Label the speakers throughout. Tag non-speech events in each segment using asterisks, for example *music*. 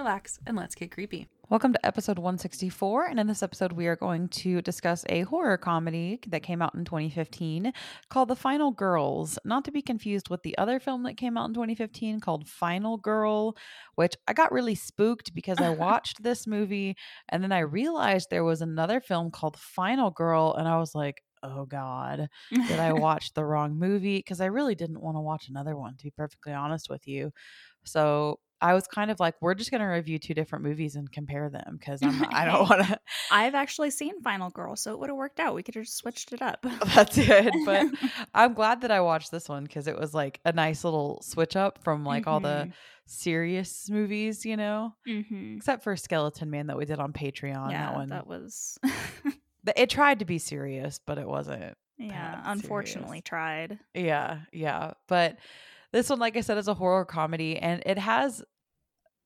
Speaker 1: relax, and let's get creepy. Welcome to episode 164. And in this episode, we are going to discuss a horror comedy that came out in 2015 called The Final Girls. Not to be confused with the other film that came out in 2015 called Final Girl, which I got really spooked because I *laughs* watched this movie and then I realized there was another film called Final Girl. And I was like, oh God did I *laughs* watch the wrong movie? Because I really didn't want to watch another one, to be perfectly honest with you. So I was kind of like, we're just going to review two different movies and compare them because I'm don't *laughs* want to.
Speaker 2: I've actually seen Final Girl, so it would have worked out. We could have just switched it up. *laughs*
Speaker 1: That's good, but *laughs* I'm glad that I watched this one because it was like a nice little switch up from like all the
Speaker 2: Mhm.
Speaker 1: serious movies, you know,
Speaker 2: mm-hmm.
Speaker 1: except for Skeleton Man that we did on Patreon.
Speaker 2: yeah,
Speaker 1: that one,
Speaker 2: that was.
Speaker 1: it tried to be serious, but it wasn't.
Speaker 2: yeah, unfortunately
Speaker 1: serious.
Speaker 2: tried.
Speaker 1: Yeah, yeah. But this one, like I said, is a horror comedy and it has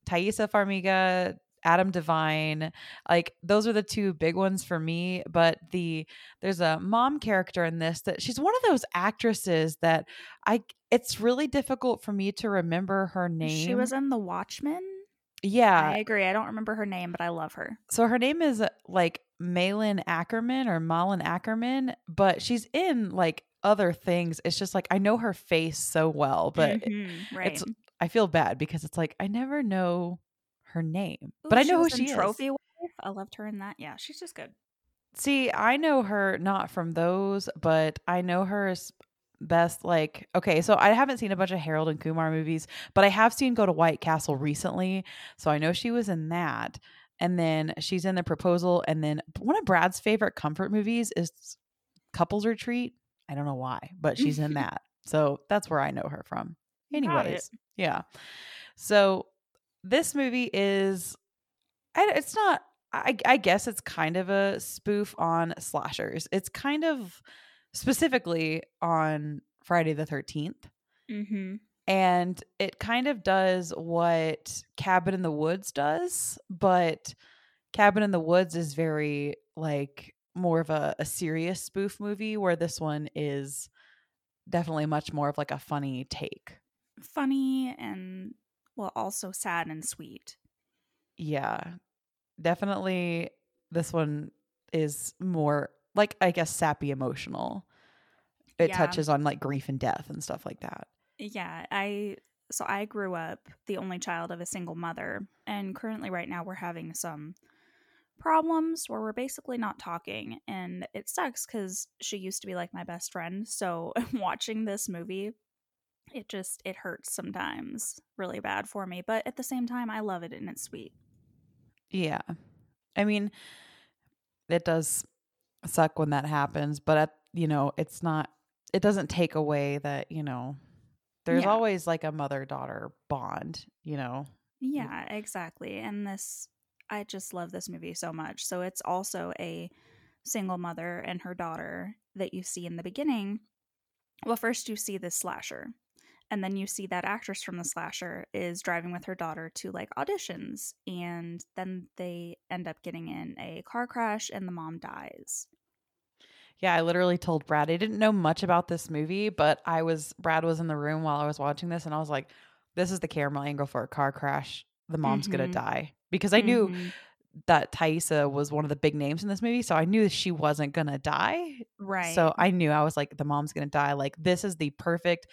Speaker 1: Taissa Farmiga, Adam Devine. Like those are the two big ones for me. But the there's a mom character in this that she's one of those actresses that I it's really difficult for me to remember her name.
Speaker 2: She was in The Watchmen.
Speaker 1: yeah.
Speaker 2: I agree. I don't remember her name, but I love her.
Speaker 1: so her name is like Malin Akerman or Malin Akerman, but she's in like other things. It's just like I know her face so well, but
Speaker 2: Mhm, right.
Speaker 1: it's I feel bad because it's like I never know her name,
Speaker 2: Ooh,
Speaker 1: but I know who she is.
Speaker 2: Trophy Wife. I loved her in that. Yeah, she's just good.
Speaker 1: See, I know her not from those, but I know her as best like okay, so I haven't seen a bunch of Harold and Kumar movies, but I have seen Go to White Castle recently, so I know she was in that. And then she's in The Proposal and then one of Brad's favorite comfort movies is Couples Retreat. I don't know why, but she's in *laughs* that. So that's where I know her from. Anyways, yeah. So this movie is, it's not I, I guess it's kind of a spoof on slashers. It's kind of specifically on Friday the 13th.
Speaker 2: Mm-hmm.
Speaker 1: And it kind of does what Cabin in the Woods does, but Cabin in the Woods is very like more of a, a serious spoof movie, where this one is definitely much more of like a funny take.
Speaker 2: Funny and well, also sad and sweet.
Speaker 1: Yeah. Definitely this one is more like I guess sappy emotional. It
Speaker 2: Yeah.
Speaker 1: touches on like grief and death and stuff like that.
Speaker 2: Yeah, I so I grew up the only child of a single mother, and currently right now we're having some problems where we're basically not talking, and it sucks cuz she used to be like my best friend. So *laughs* watching this movie it just it hurts sometimes really bad for me, but at the same time I love it and it's sweet.
Speaker 1: Yeah. I mean, it does suck when that happens, but at, you know, it's not it doesn't take away that, you know, there's
Speaker 2: Yeah.
Speaker 1: always like a mother-daughter bond, you know.
Speaker 2: Yeah, exactly. And this, I just love this movie so much. So it's also a single mother and her daughter that you see in the beginning. Well, first you see this slasher, and then you see that actress from the slasher is driving with her daughter to like auditions, and then they end up getting in a car crash, and the mom dies.
Speaker 1: Yeah, I literally told Brad I didn't know much about this movie, but I was Brad was in the room while I was watching this and I was like, this is the camera angle for a car crash. The mom's
Speaker 2: Mhm.
Speaker 1: to die. Because I knew
Speaker 2: Mhm.
Speaker 1: that Taissa was one of the big names in this movie, so I knew she wasn't to die.
Speaker 2: right.
Speaker 1: So I knew I was like the mom's to die. Like this is the perfect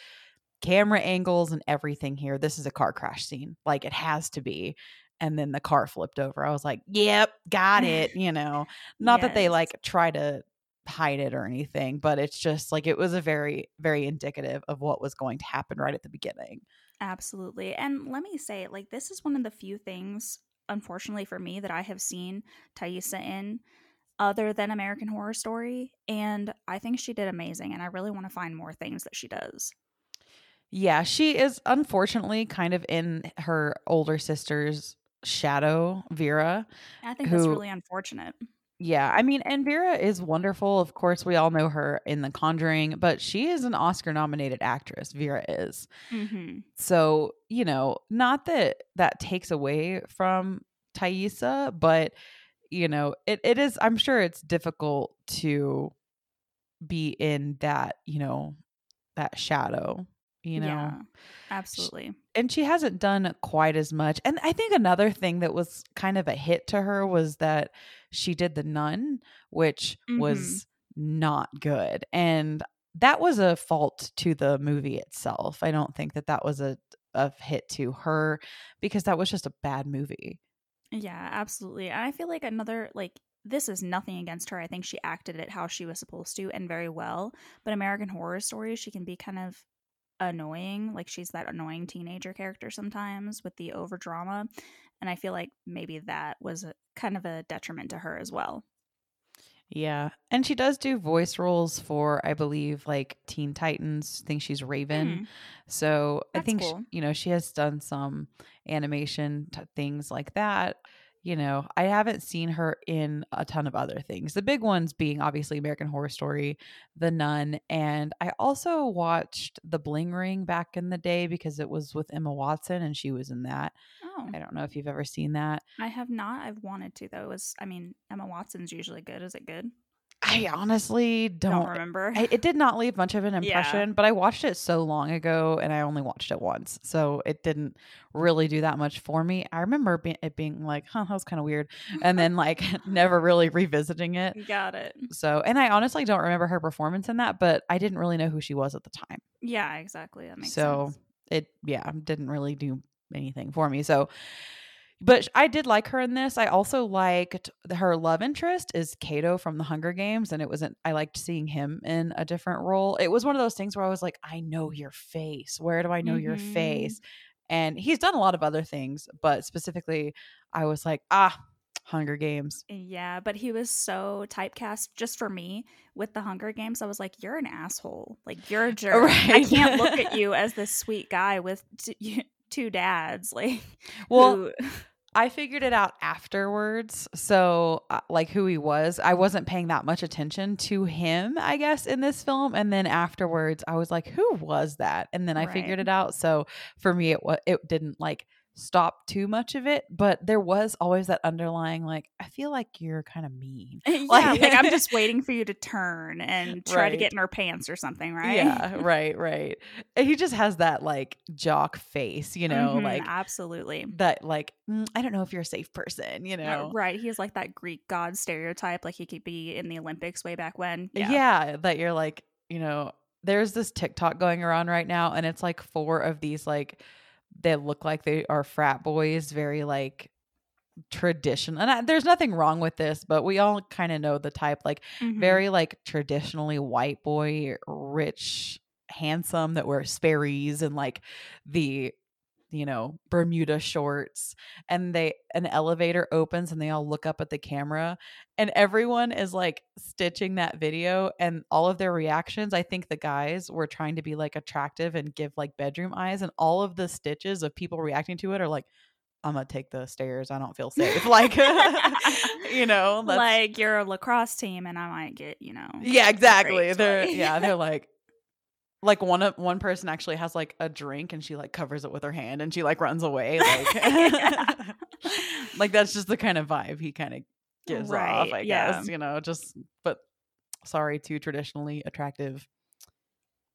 Speaker 1: camera angles and everything here. This is a car crash scene. Like it has to be. And then the car flipped over. I was like, "Yep, got it." *laughs* You know, not that they like try to hide it or anything, but it's just like it was a very, very indicative of what was going to happen right at the beginning.
Speaker 2: Absolutely. And let me say, like, this is one of the few things, unfortunately for me, that I have seen Taissa in other than American Horror Story. And I think she did amazing. And I really want to find more things that she does.
Speaker 1: Yeah, she is unfortunately kind of in her older sister's shadow Vera.
Speaker 2: I think that's really unfortunate.
Speaker 1: Yeah, I mean, and Vera is wonderful. Of course, we all know her in The Conjuring, but she is an Oscar nominated actress. Vera is.
Speaker 2: hmm
Speaker 1: So, you know, not that that takes away from Taissa, but, you know, it, it is, I'm sure it's difficult to be in that, you know, that shadow, you know?
Speaker 2: Yeah, absolutely.
Speaker 1: and she hasn't done quite as much. And I think another thing that was kind of a hit to her was that she did The Nun, which mm-hmm. was not good. And that was a fault to the movie itself. I don't think that that was a a hit to her because that was just a bad movie.
Speaker 2: Yeah, absolutely. And I feel like another like this is nothing against her. I think she acted it how she was supposed to and very well. But American Horror Story, she can be kind of annoying. Like she's that annoying teenager character sometimes with the over drama. And I feel like maybe that was a, kind of a detriment to her as well.
Speaker 1: Yeah. And she does do voice roles for I believe like Teen Titans. I think she's Raven.
Speaker 2: Mhm.
Speaker 1: So I think
Speaker 2: cool.
Speaker 1: you know she has done some animation t- things like that. You know, I haven't seen her in a ton of other things. The big ones being obviously American Horror Story, The Nun, and I also watched The Bling Ring back in the day because it was with Emma Watson and she was in that.
Speaker 2: Oh,
Speaker 1: I don't know if you've ever seen that.
Speaker 2: I have not. I've wanted to though. It was I mean Emma Watson's usually good. Is it good?
Speaker 1: I honestly
Speaker 2: Don't,
Speaker 1: don't.
Speaker 2: remember.
Speaker 1: I, it did not leave much of an *laughs*
Speaker 2: Yeah.
Speaker 1: impression, but I watched it so long ago and I only watched it once. So it didn't really do that much for me. I remember be- it being like, huh, that was kind of weird. And then like *laughs* never really revisiting it.
Speaker 2: Got it.
Speaker 1: So, and I honestly don't remember her performance in that, but I didn't really know who she was at the time.
Speaker 2: Yeah, exactly. That makes
Speaker 1: so
Speaker 2: sense.
Speaker 1: it, yeah, didn't really do anything for me. So, but I did like her in this. I also liked her love interest is Cato from the Hunger Games, and it wasn't. I liked seeing him in a different role. It was one of those things where I was like, I know your face. Where do I know your
Speaker 2: Mhm.
Speaker 1: face? And he's done a lot of other things, but specifically, I was like, ah, Hunger Games.
Speaker 2: Yeah, but he was so typecast just for me with the Hunger Games. I was like, you're an asshole. Like, you're a *laughs* jerk.
Speaker 1: Right.
Speaker 2: I can't look at *laughs* you as this sweet guy with t- *laughs* two dads. Like,
Speaker 1: Well,
Speaker 2: who-
Speaker 1: I figured it out afterwards. So, uh, like who he was, I wasn't paying that much attention to him, I guess, in this film. And then afterwards, I was like, who was that? And then I figured it out. So for me, it was it didn't like stop too much of it, but there was always that underlying like, I feel like you're kind of mean. *laughs* *laughs*
Speaker 2: yeah,
Speaker 1: Like-
Speaker 2: like, I'm just waiting for you to turn and try to get in her pants or something, right?
Speaker 1: Yeah, right, right. He just has that like jock face, you know,
Speaker 2: Mhm,
Speaker 1: like
Speaker 2: absolutely.
Speaker 1: that, like "Mm, I don't know if you're a safe person, you
Speaker 2: Uh,
Speaker 1: know.
Speaker 2: right. He has like that Greek god stereotype, like he could be in the Olympics way back when.
Speaker 1: yeah. that you're like, you know, there's this TikTok going around right now, and it's like four of these like they look like they are frat boys, very like tradition. And I, there's nothing wrong with this, but we all kind of know the type, like
Speaker 2: Mhm.
Speaker 1: very like traditionally white boy, rich, handsome that wear Sperry's and like the you know Bermuda shorts and they an elevator opens and they all look up at the camera and everyone is like stitching that video and all of their reactions I think the guys were trying to be like attractive and give like bedroom eyes and all of the stitches of people reacting to it are like I'm gonna take the stairs I don't feel safe *laughs* like *laughs* you know
Speaker 2: like you're a lacrosse team, and I might get you know.
Speaker 1: yeah, exactly. They're yeah, they're *laughs* like like one of one person actually has like a drink and she like covers it with her hand and she like runs away like *laughs* *laughs* like that's just the kind of vibe he kind of gives off, I
Speaker 2: yeah.
Speaker 1: guess, you know, just but sorry to traditionally attractive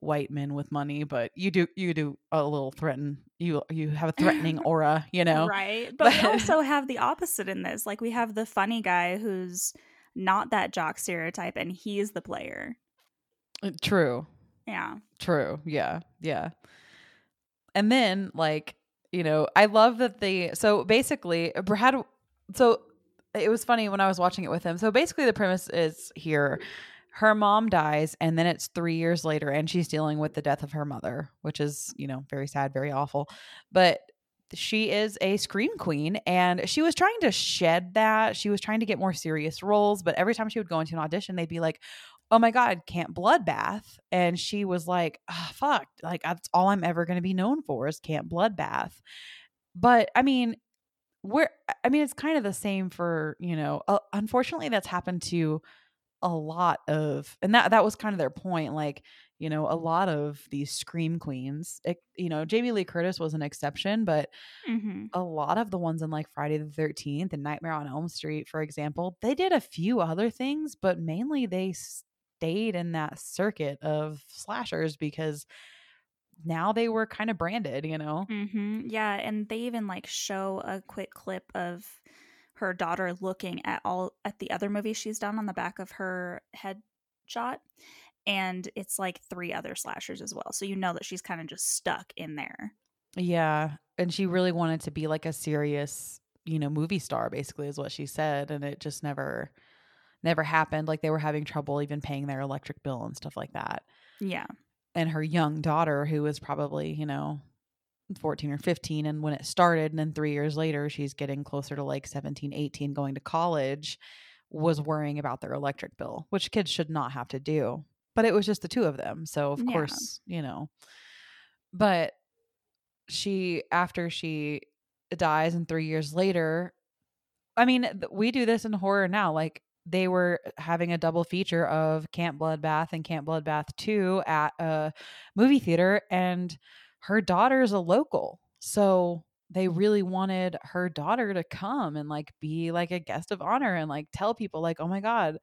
Speaker 1: white men with money, but you do you do a little threaten you you have a *laughs* threatening aura, you know.
Speaker 2: Right. But we also have the opposite in this. Like we have the funny guy who's not that jock stereotype and he's the player.
Speaker 1: Uh, True.
Speaker 2: Yeah.
Speaker 1: True. Yeah. Yeah. And then like, you know, I love that they so basically uh, Brad so it was funny when I was watching it with him. So basically the premise is here her mom dies and then it's 3 years later and she's dealing with the death of her mother, which is, you know, very sad, very awful. But she is a scream queen and she was trying to shed that. She was trying to get more serious roles, but every time she would go into an audition, they'd be like, oh my god camp bloodbath and she was like oh, fuck like that's all i'm ever going to be known for is camp bloodbath but i mean we're, I mean, it's kind of the same for you know. Uh, unfortunately, that's happened to a lot of, and that that was kind of their point. Like you know, a lot of these scream queens. It, you know, Jamie Lee Curtis was an exception, but
Speaker 2: Mm-hmm.
Speaker 1: a lot of the ones in like Friday the Thirteenth and Nightmare on Elm Street, for example, they did a few other things, but mainly they stayed in that circuit of slashers because now they were kind of branded. You know.
Speaker 2: Mm-hmm. Yeah, and they even like show a quick clip of her daughter looking at all at the other movies she's done on the back of her headshot, and it's like three other slashers as well. So you know that she's kind of just stuck in there.
Speaker 1: Yeah. And she really wanted to be like a serious, you know, movie star, basically, is what she said. And it just never, never happened. Like they were having trouble even paying their electric bill and stuff like that.
Speaker 2: Yeah.
Speaker 1: And her young daughter, who was probably, you know, 14 or 15, and when it started, and then three years later, she's getting closer to like 17, 18, going to college, was worrying about their electric bill, which kids should not have to do. But it was just the two of them. So, of
Speaker 2: Yeah.
Speaker 1: course, you know, but she after she dies and 3 years later I mean we do this in horror now like they were having a double feature of Camp Bloodbath and Camp Bloodbath 2 at a movie theater and her daughter's a local so they really wanted her daughter to come and like be like a guest of honor and like tell people like oh my god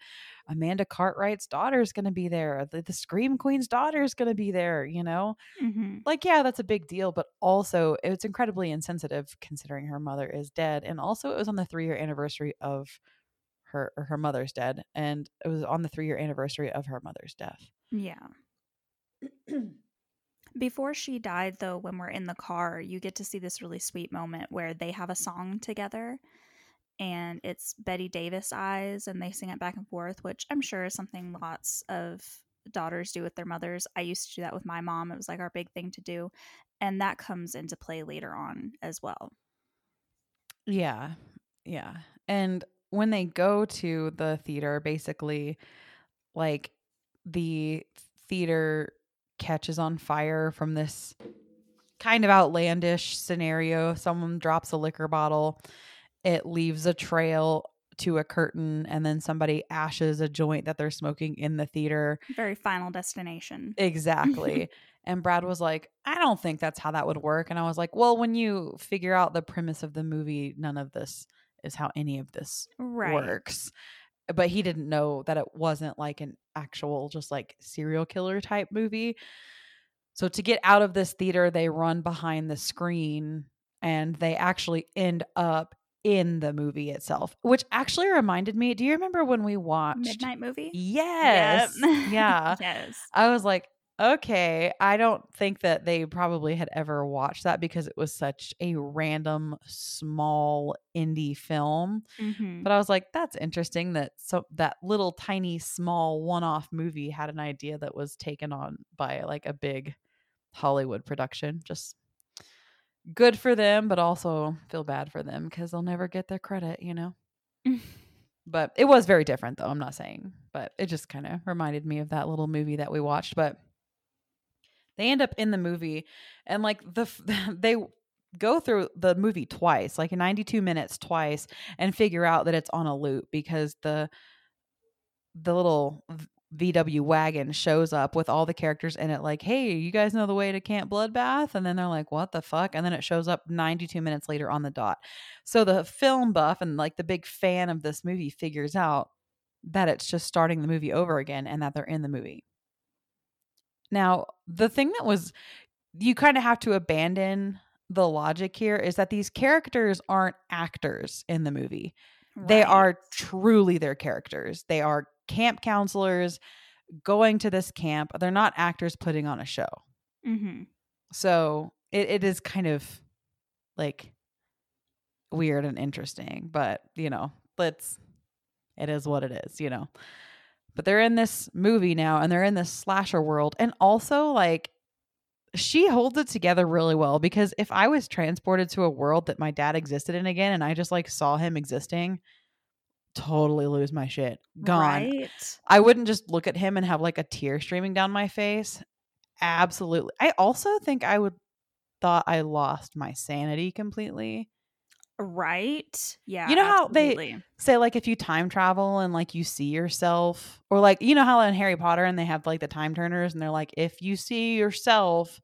Speaker 1: Amanda Cartwright's daughter is going to be there the, the Scream Queen's daughter is going to be there you know
Speaker 2: Mm-hmm.
Speaker 1: like yeah that's a big deal but also it's incredibly insensitive considering her mother is dead and also it was on the three year anniversary of her or her mother's dead and it was on the three year anniversary of her mother's death
Speaker 2: Yeah. *clears throat* Before she died, though, when we're in the car, you get to see this really sweet moment where they have a song together and it's Bette Davis Eyes and they sing it back and forth, which I'm sure is something lots of daughters do with their mothers. I used to do that with my mom. It was like our big thing to do. And that comes into play later on as well.
Speaker 1: yeah yeah and when they go to the theater basically like the theater catches on fire from this kind of outlandish scenario. Someone drops a liquor bottle it leaves a trail to a curtain and then somebody ashes a joint that they're smoking in the theater.
Speaker 2: Very final destination.
Speaker 1: exactly. *laughs* And brad was like i don't think that's how that would work. And i was like well when you figure out the premise of the movie none of this is how any of this
Speaker 2: Right.
Speaker 1: works but he didn't know that it wasn't like an actual just like serial killer type movie so to get out of this theater they run behind the screen and they actually end up in the movie itself which actually reminded me do you remember when we watched
Speaker 2: Midnight movie?
Speaker 1: yes
Speaker 2: Yep. *laughs*
Speaker 1: yeah
Speaker 2: yes.
Speaker 1: i was like okay i don't think that they probably had ever watched that because it was such a random small indie film
Speaker 2: hmm
Speaker 1: but I was like, that's interesting that so that little tiny small one-off movie had an idea that was taken on by like a big Hollywood production. Just good for them, but also feel bad for them because they'll never get their credit, you know. *laughs* but it was very different though, I'm not saying, but it just kind of reminded me of that little movie that we watched, but they end up in the movie and like the *laughs* they go through the movie twice, like 92 minutes twice and figure out that it's on a loop because the the little VW wagon shows up with all the characters in it like, "Hey, you guys know the way to Camp Bloodbath?" And then they're like, "What the fuck?" And then it shows up 92 minutes later on the dot. So the film buff and like the big fan of this movie figures out that it's just starting the movie over again and that they're in the movie. Now, the thing that was you kind of have to abandon the logic here is that these characters aren't actors in the movie. They are truly their characters. They are camp counselors going to this camp. They're not actors putting on a show.
Speaker 2: Mm-hmm.
Speaker 1: So it, it is kind of like weird and interesting, but you know, let's it is what it is, you know. But they're in this movie now and they're in this slasher world. And also like she holds it together really well because if I was transported to a world that my dad existed in again and I just like saw him existing, totally lose my shit. Gone.
Speaker 2: Right.
Speaker 1: I wouldn't just look at him and have like a tear streaming down my face. Absolutely. I also think I would thought I lost my sanity completely.
Speaker 2: Right? Yeah.
Speaker 1: You know how they- Say like if you time travel and like you see yourself, or like you know how in Harry Potter and they have like the time turners and they're like, if you see yourself,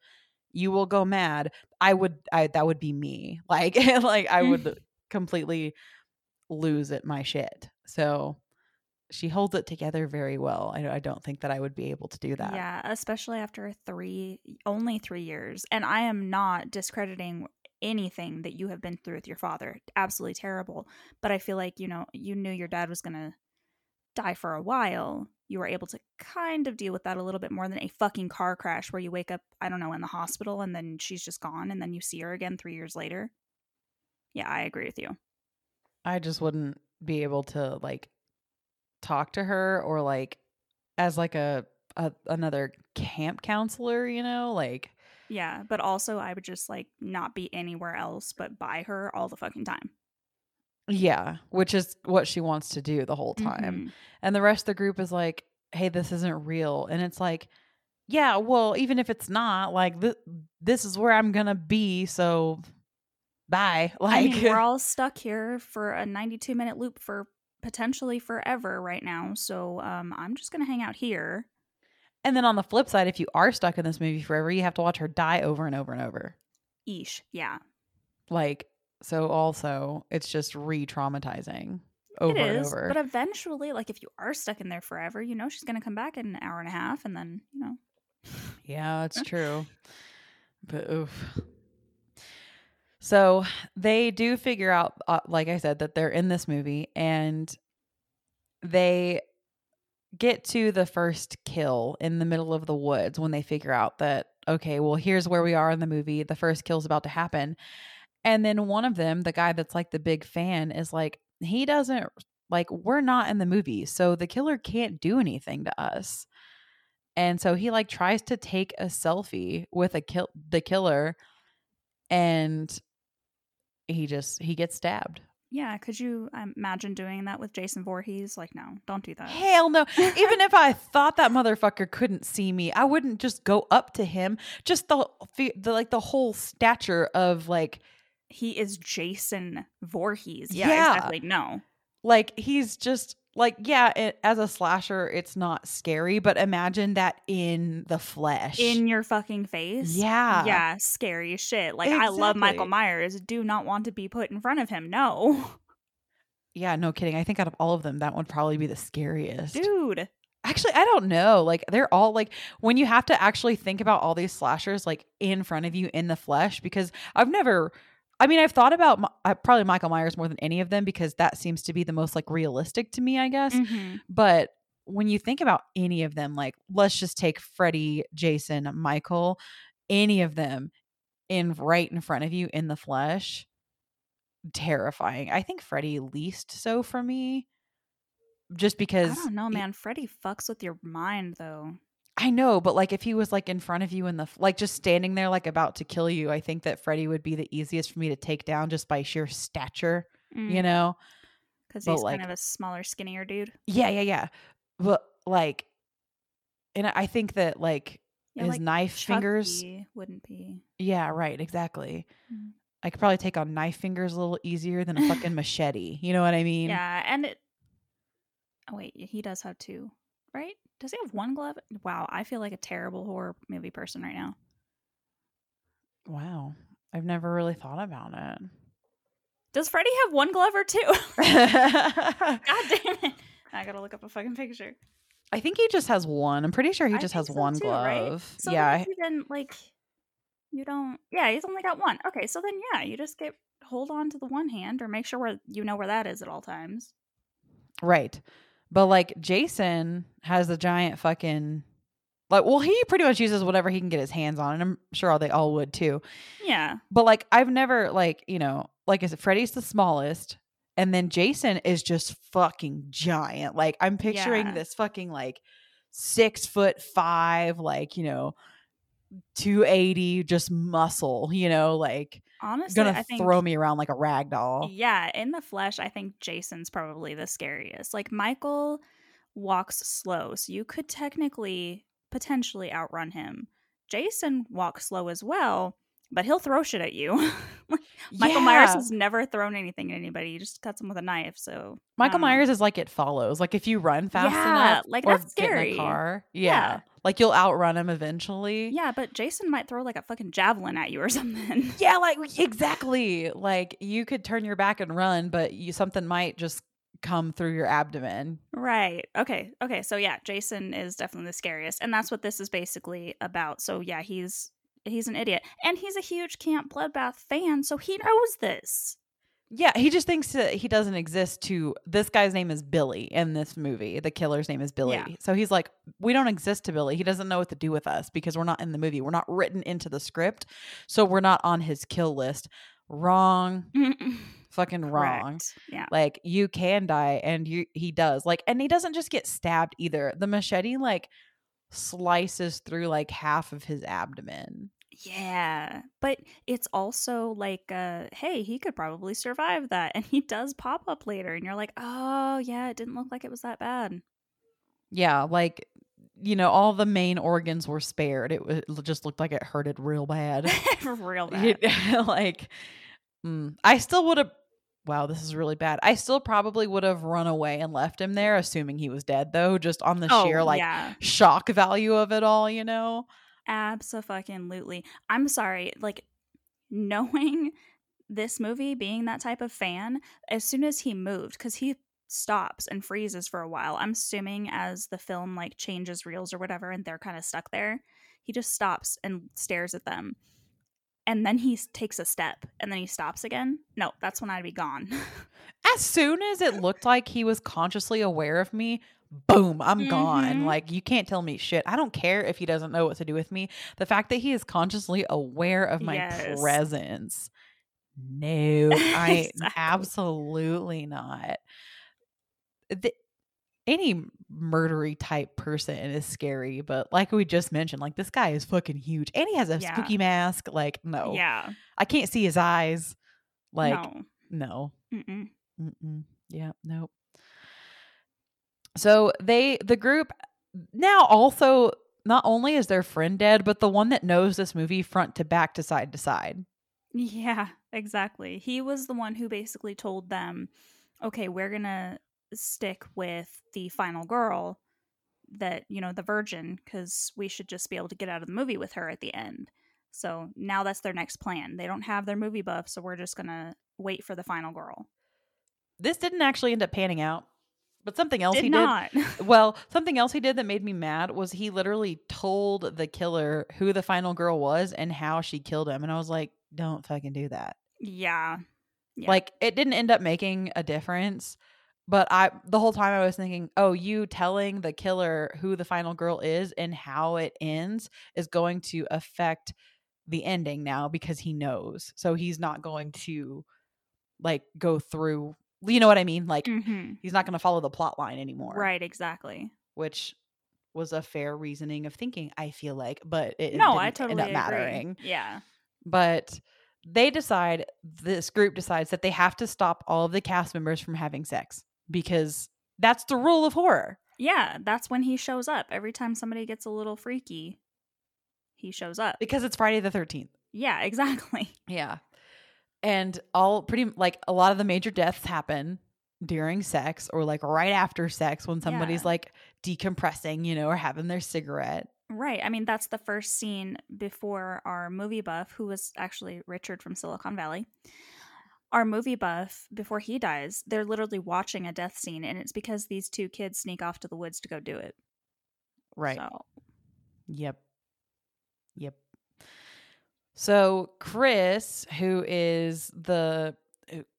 Speaker 1: you will go mad. I would, I that would be me. *laughs* Like, *laughs* like I *laughs* would completely lose it my shit. So she holds it together very well. I, I don't think that I would be able to do that.
Speaker 2: Yeah, especially after three, only three years. And I am not discrediting anything that you have been through with your father. Absolutely terrible. But I feel like, you know, you knew your dad was going to die for a while. You were able to kind of deal with that a little bit more than a fucking car crash where you wake up, I don't know, in the hospital and then she's just gone and then you see her again three years later. Yeah, I agree with you.
Speaker 1: I just wouldn't be able to like talk to her or like as like a, a another camp counselor, you know, like
Speaker 2: Yeah, but also I would just like not be anywhere else but by her all the fucking time.
Speaker 1: yeah, which is what she wants to do the whole time.
Speaker 2: Mhm.
Speaker 1: And the rest of the group is like, "Hey, this isn't real." And it's like, "Yeah, well, even if it's not, like th- this is where I'm going to be, so bye." *laughs*
Speaker 2: I
Speaker 1: Like
Speaker 2: mean, we're all stuck here for a 92 minute loop for potentially forever right now. So um, I'm just going to hang out here.
Speaker 1: And then on the flip side, if you are stuck in this movie forever, you have to watch her die over and over and over.
Speaker 2: Eesh. Yeah.
Speaker 1: Like, so also, it's just re traumatizing over
Speaker 2: it
Speaker 1: and over.
Speaker 2: But eventually, like, if you are stuck in there forever, you know, she's going to come back in an hour and a half and then, you know. *sighs*
Speaker 1: yeah, it's true. But oof. So they do figure out, uh, like I said, that they're in this movie and they get to the first kill in the middle of the woods when they figure out that, okay, well, here's where we are in the movie. The first kill's about to happen. And then one of them, the guy that's like the big fan, is like, he doesn't like, we're not in the movie. So the killer can't do anything to us. And so he like tries to take a selfie with a kill the killer and he just he gets stabbed.
Speaker 2: Yeah. Could you imagine doing that with Jason Voorhees? Like, no, don't do that.
Speaker 1: Hell no. *laughs* Even if I thought that motherfucker couldn't see me, I wouldn't just go up to him. Just the, the like the whole stature of like
Speaker 2: He is Jason Voorhees. Yeah,
Speaker 1: Yeah.
Speaker 2: exactly. No.
Speaker 1: like he's just like yeah, it, as a slasher it's not scary, but imagine that in the flesh.
Speaker 2: In your fucking face.
Speaker 1: yeah.
Speaker 2: Yeah, scary shit. Like I love Michael Myers. Do not want to be put in front of him. No. *laughs*
Speaker 1: Yeah, no kidding. I think out of all of them that would probably be the scariest.
Speaker 2: Dude.
Speaker 1: Actually, I don't know. Like they're all like when you have to actually think about all these slashers like in front of you in the flesh because I've never I mean, I've thought about uh, probably Michael Myers more than any of them because that seems to be the most like realistic to me, I guess.
Speaker 2: Mhm.
Speaker 1: But when you think about any of them, like let's just take Freddy, Jason, Michael, any of them in right in front of you in the flesh, terrifying. I think Freddy least so for me. Just because.
Speaker 2: I don't know,
Speaker 1: he-
Speaker 2: man. Freddy fucks with your mind though.
Speaker 1: I know, but like if he was like in front of you in the like just standing there like about to kill you, I think that Freddy would be the easiest for me to take down just by sheer stature, you know?
Speaker 2: Because Mm, he's
Speaker 1: like-
Speaker 2: kind of a smaller, skinnier dude.
Speaker 1: Yeah, yeah, yeah. But like and I think that like
Speaker 2: Yeah,
Speaker 1: his
Speaker 2: like
Speaker 1: knife fingers
Speaker 2: wouldn't be.
Speaker 1: Yeah, right, exactly.
Speaker 2: Mm.
Speaker 1: I could probably take on knife fingers a little easier than a fucking *laughs* machete. You know what I mean?
Speaker 2: Yeah, and it. Oh wait, he does have two, right? Does he have one glove? Wow, I feel like a terrible horror movie person right now.
Speaker 1: Wow. I've never really thought about it.
Speaker 2: Does Freddy have one glove or two? *laughs* God damn it! I gotta look up a fucking picture.
Speaker 1: I think he just has one. I'm pretty sure he
Speaker 2: I
Speaker 1: just has
Speaker 2: so
Speaker 1: one
Speaker 2: too, right?
Speaker 1: glove.
Speaker 2: So
Speaker 1: yeah.
Speaker 2: then like you don't. Yeah, he's only got one. Okay, so then yeah, you just get hold on to the one hand or make sure where you know where that is at all times.
Speaker 1: Right. But like Jason has a giant fucking like well he pretty much uses whatever he can get his hands on and I'm sure they all would too.
Speaker 2: Yeah,
Speaker 1: But like I've never like, you know, like I said Freddy's the smallest and then Jason is just fucking giant. Like I'm picturing
Speaker 2: Yeah.
Speaker 1: this fucking like 6 foot 5 like, you know, 280 just muscle, you know, like
Speaker 2: honestly,
Speaker 1: gonna
Speaker 2: I think
Speaker 1: throw me around like a rag doll.
Speaker 2: Yeah, in the flesh, I think Jason's probably the scariest. Like Michael walks slow, so you could technically potentially outrun him. Jason walks slow as well, but he'll throw shit at you. *laughs* Michael Myers has never thrown anything at anybody. He just cuts them with a knife. So
Speaker 1: Michael. Myers is like it follows. Like if you run fast
Speaker 2: Yeah,
Speaker 1: enough,
Speaker 2: like, that's
Speaker 1: get in
Speaker 2: scary.
Speaker 1: car, yeah.
Speaker 2: Yeah.
Speaker 1: like you'll outrun him eventually.
Speaker 2: Yeah, but Jason might throw like a fucking javelin at you or *laughs* something.
Speaker 1: Yeah, like exactly. Like you could turn your back and run, but you something might just come through your abdomen.
Speaker 2: Right. Okay. Okay. So yeah, Jason is definitely the scariest, and that's what this is basically about. So yeah, he's he's an idiot, and he's a huge Camp Bloodbath fan, so he knows this.
Speaker 1: Yeah, he just thinks that he doesn't exist to this guy's name is Billy in this movie. The killer's name is Billy.
Speaker 2: Yeah.
Speaker 1: So he's like, we don't exist to Billy. He doesn't know what to do with us because we're not in the movie. We're not written into the script. So we're not on his kill list. Wrong. *laughs* Fucking wrong.
Speaker 2: Correct. Yeah.
Speaker 1: Like you can die and you he does. Like and he doesn't just get stabbed either. The machete like slices through like half of his abdomen.
Speaker 2: Yeah. But it's also like, uh, hey, he could probably survive that, and he does pop up later, and you're like, oh yeah, it didn't look like it was that bad.
Speaker 1: Yeah, like you know, all the main organs were spared. It, was, it just looked like it hurted real bad. *laughs*
Speaker 2: Real bad. *laughs*
Speaker 1: like, mm, I still would have. Wow, this is really bad. I still probably would have run away and left him there, assuming he was dead, though, just on the sheer like
Speaker 2: Oh, yeah.
Speaker 1: shock value of it all. You know?
Speaker 2: Absolutely. I'm sorry. Like knowing this movie, being that type of fan, as soon as he moved, because he stops and freezes for a while. I'm assuming as the film like changes reels or whatever, and they're kind of stuck there. He just stops and stares at them. And then he takes a step and then he stops again. No, that's when I'd be gone. *laughs*
Speaker 1: As soon as it looked like he was consciously aware of me, boom, I'm gone.
Speaker 2: Mhm.
Speaker 1: Like, you can't tell me shit. I don't care if he doesn't know what to do with me. The fact that he is consciously aware of my
Speaker 2: Yes.
Speaker 1: presence. No, *laughs* I
Speaker 2: Exactly.
Speaker 1: absolutely not. The, any murdery type person is scary, but like we just mentioned, like this guy is fucking huge and he has a
Speaker 2: Yeah.
Speaker 1: spooky mask. Like, no,
Speaker 2: Yeah.
Speaker 1: I can't see his eyes. Like,
Speaker 2: no.
Speaker 1: no.
Speaker 2: Mm-mm.
Speaker 1: Mm-mm. Yeah, nope. So they, the group now also, not only is their friend dead, but the one that knows this movie front to back to side to side.
Speaker 2: Yeah, exactly. He was the one who basically told them, okay, we're going to stick with the final girl that, you know, the virgin, because we should just be able to get out of the movie with her at the end. So now that's their next plan. They don't have their movie buff, so we're just going to wait for the final girl.
Speaker 1: This didn't actually end up panning out, but something else
Speaker 2: Did
Speaker 1: he
Speaker 2: not.
Speaker 1: did. *laughs* Well, something else he did that made me mad was he literally told the killer who the final girl was and how she killed him. And I was like, don't fucking do that.
Speaker 2: yeah. Yeah.
Speaker 1: Like it didn't end up making a difference. But I the whole time I was thinking, oh, you telling the killer who the final girl is and how it ends is going to affect the ending now because he knows. So he's not going to like go through you know what I mean? Like
Speaker 2: hmm
Speaker 1: he's not going to follow the plot line anymore.
Speaker 2: Right, exactly.
Speaker 1: Which was a fair reasoning of thinking, I feel like, but it
Speaker 2: no, I totally
Speaker 1: end up
Speaker 2: agree.
Speaker 1: mattering
Speaker 2: Yeah.
Speaker 1: but they decide this group decides that they have to stop all of the cast members from having sex because that's the rule of horror.
Speaker 2: Yeah, that's when he shows up. Every time somebody gets a little freaky, he shows up.
Speaker 1: Because it's Friday the 13th.
Speaker 2: Yeah, *laughs* exactly.
Speaker 1: Yeah. And all pretty like a lot of the major deaths happen during sex or like right after sex when somebody's
Speaker 2: Yeah.
Speaker 1: like decompressing, you know, or having their cigarette.
Speaker 2: Right. I mean, that's the first scene before our movie buff, who was actually Richard from Silicon Valley. Our movie buff, before he dies, they're literally watching a death scene, and it's because these two kids sneak off to the woods to go do it.
Speaker 1: Right.
Speaker 2: So,
Speaker 1: Yep. Yep. So Chris, who is the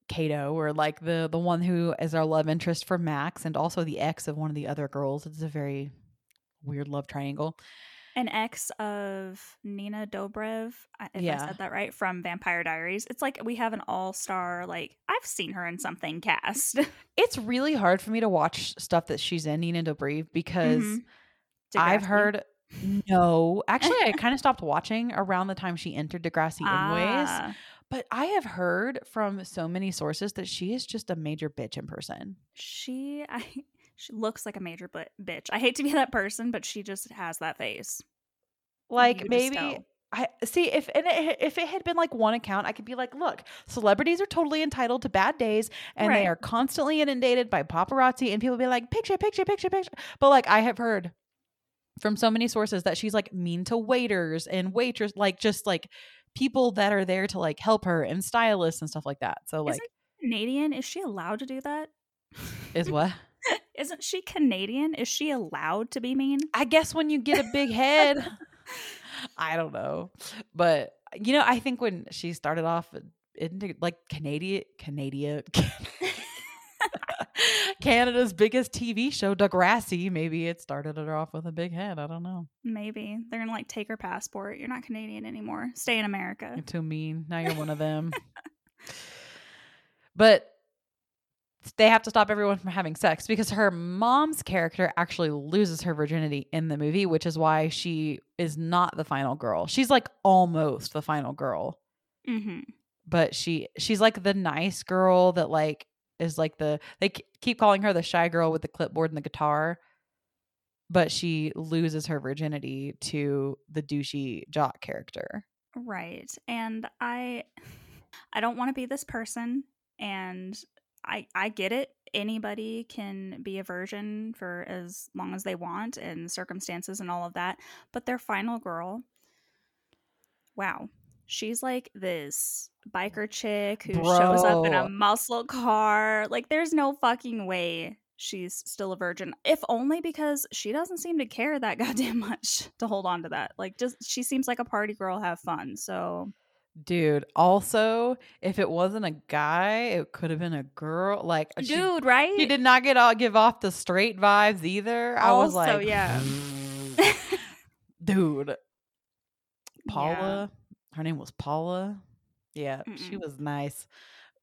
Speaker 1: Cato or like the the one who is our love interest for Max, and also the ex of one of the other girls. It's a very weird love triangle.
Speaker 2: an ex of Nina Dobrev, if
Speaker 1: Yeah.
Speaker 2: I said that right, from Vampire Diaries. It's like we have an all star, like, I've seen her in something cast. *laughs*
Speaker 1: It's really hard for me to watch stuff that she's in Nina Dobrev because
Speaker 2: Mhm.
Speaker 1: I've heard no. Actually, I *laughs* kind of stopped watching around the time she entered Degrassi Inways.
Speaker 2: Ah,
Speaker 1: But I have heard from so many sources that she is just a major bitch in person.
Speaker 2: she, I, *laughs* she looks like a major bu- bitch. I hate to be that person, but she just has that face.
Speaker 1: Like
Speaker 2: You
Speaker 1: maybe. I see if and it, if it had been like one account, I could be like, look, celebrities are totally entitled to bad days, and they are constantly inundated by paparazzi, and people be like, picture, picture, picture, picture. But like, I have heard from so many sources that she's like mean to waiters and waitress, like just like people that are there to like help her and stylists and stuff like that. So like,
Speaker 2: Isn't Canadian? Is she allowed to do that?
Speaker 1: is what *laughs*
Speaker 2: Isn't she Canadian? Is she allowed to be mean?
Speaker 1: I guess when you get a big head, *laughs* I don't know, but you know, I think when she started off, like Canadian, Canadian, *laughs* *laughs* Canada's biggest TV show, Degrassi. Maybe it started her off with a big head. I don't know.
Speaker 2: Maybe they're gonna like take her passport. You're not Canadian anymore. Stay in America.
Speaker 1: You're too mean. Now you're one of them. *laughs* but they have to stop everyone from having sex because her mom's character actually loses her virginity in the movie, which is why she is not the final girl. She's like almost the final girl,
Speaker 2: Mm-hmm.
Speaker 1: but she she's like the nice girl that like is like the they keep calling her the shy girl with the clipboard and the guitar. But she loses her virginity to the douchey jock character.
Speaker 2: Right. And I *sighs* I don't want to be this person and I I get it. Anybody can be a virgin for as long as they want and circumstances and all of that. But their final girl, wow. She's like this biker chick who shows up in a muscle car. Like there's no fucking way she's still a virgin. If only because she doesn't seem to care that *laughs* goddamn much to hold on to that. Like just she seems like a party girl, have fun. So
Speaker 1: Dude, also, if it wasn't a guy, it could have been a girl. Like, uh, she,
Speaker 2: dude, right?
Speaker 1: she did not get all give off the straight vibes either. I was like,
Speaker 2: yeah. *laughs*
Speaker 1: dude, Paula, her name was Paula. Yeah, she
Speaker 2: Mm-mm.
Speaker 1: was nice,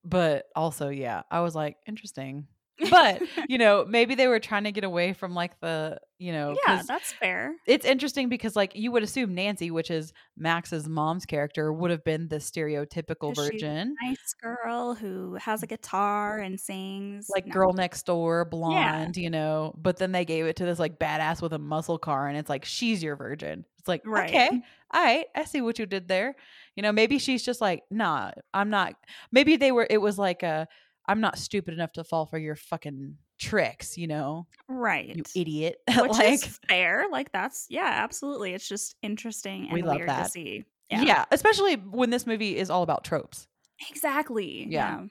Speaker 1: but also, yeah, I was like, interesting. *laughs* But you know, maybe they were trying to get away from like the, you know,
Speaker 2: yeah that's fair.
Speaker 1: it's interesting because like you would assume Nancy, which is Max's mom's character, would have been the stereotypical virgin.
Speaker 2: Nice girl who has a mm. guitar and sings.
Speaker 1: like
Speaker 2: No.
Speaker 1: girl next door, blonde, you know. But then they gave it to this like badass with a muscle car, and it's like she's your virgin. It's like
Speaker 2: Right.
Speaker 1: okay, all right, I see what you did there. You know, maybe she's just like, nah, I'm not. Maybe they were. It was like a, I'm not stupid enough to fall for your fucking tricks. You know,
Speaker 2: right.
Speaker 1: you idiot. *laughs*
Speaker 2: Which
Speaker 1: like,
Speaker 2: is fair. Like that's yeah, absolutely. It's just interesting and
Speaker 1: We love
Speaker 2: weird
Speaker 1: that.
Speaker 2: to see.
Speaker 1: yeah. especially when this movie is all about tropes.
Speaker 2: Exactly.
Speaker 1: Yeah.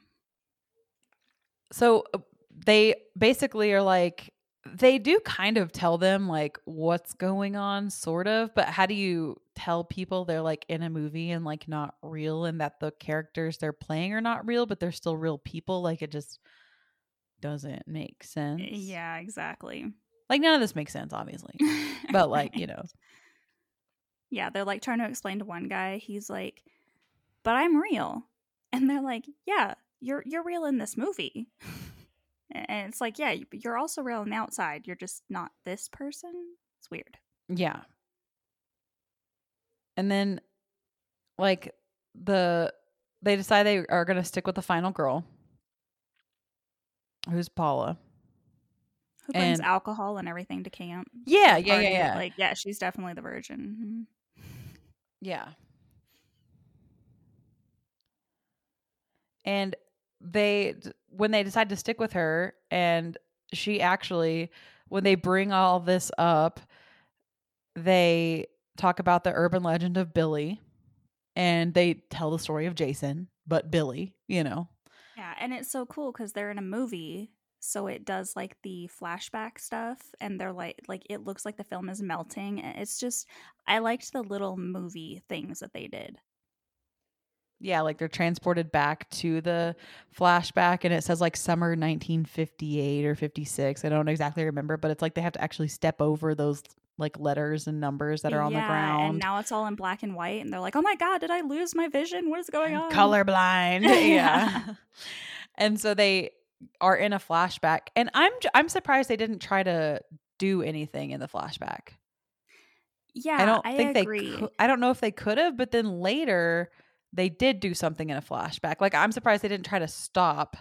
Speaker 1: so uh, they basically are like they do kind of tell them like what's going on sort of but how do you tell people they're like in a movie and like not real and that the characters they're playing are not real but they're still real people like it just doesn't make eh, sense
Speaker 2: Yeah, exactly.
Speaker 1: like none of this makes sense obviously *laughs* but like you know
Speaker 2: yeah, they're like trying to explain to one guy, he's like, "But I'm real," and they're like, "Yeah, you're you're real in this movie," *laughs* and it's like, "Yeah, but you're also real on the outside. You're just not this person." It's weird.
Speaker 1: Yeah. And then like the they decide they are going to stick with the final girl who's Paula.
Speaker 2: Who brings
Speaker 1: And-
Speaker 2: alcohol and everything to camp?
Speaker 1: Yeah, yeah, yeah, yeah.
Speaker 2: Like, yeah, she's definitely the virgin. Mm-hmm.
Speaker 1: yeah. And they when they decide to stick with her and she actually when they bring all this up they talk about the urban legend of Billy and they tell the story of Jason but Billy, you know.
Speaker 2: Yeah, and it's so cool because they're in a movie, so it does like the flashback stuff, and they're like, like it looks like the film is melting. It's just, I liked the little movie things that they did.
Speaker 1: Yeah, like they're transported back to the flashback and it says like summer 1958 or 56. I don't exactly remember, but it's like they have to actually step over those like letters and numbers that are on the ground.
Speaker 2: and now it's all in black and white, and they're like, oh my god, did I lose my vision? What is going on?
Speaker 1: colorblind. *laughs*
Speaker 2: Yeah.
Speaker 1: yeah. and so they are in a flashback and I'm I'm surprised they didn't try to do anything in the flashback.
Speaker 2: Yeah,
Speaker 1: I don't think
Speaker 2: agree.
Speaker 1: they I don't know if they could have, but then later they did do something in a flashback. Like I'm surprised they didn't try to stop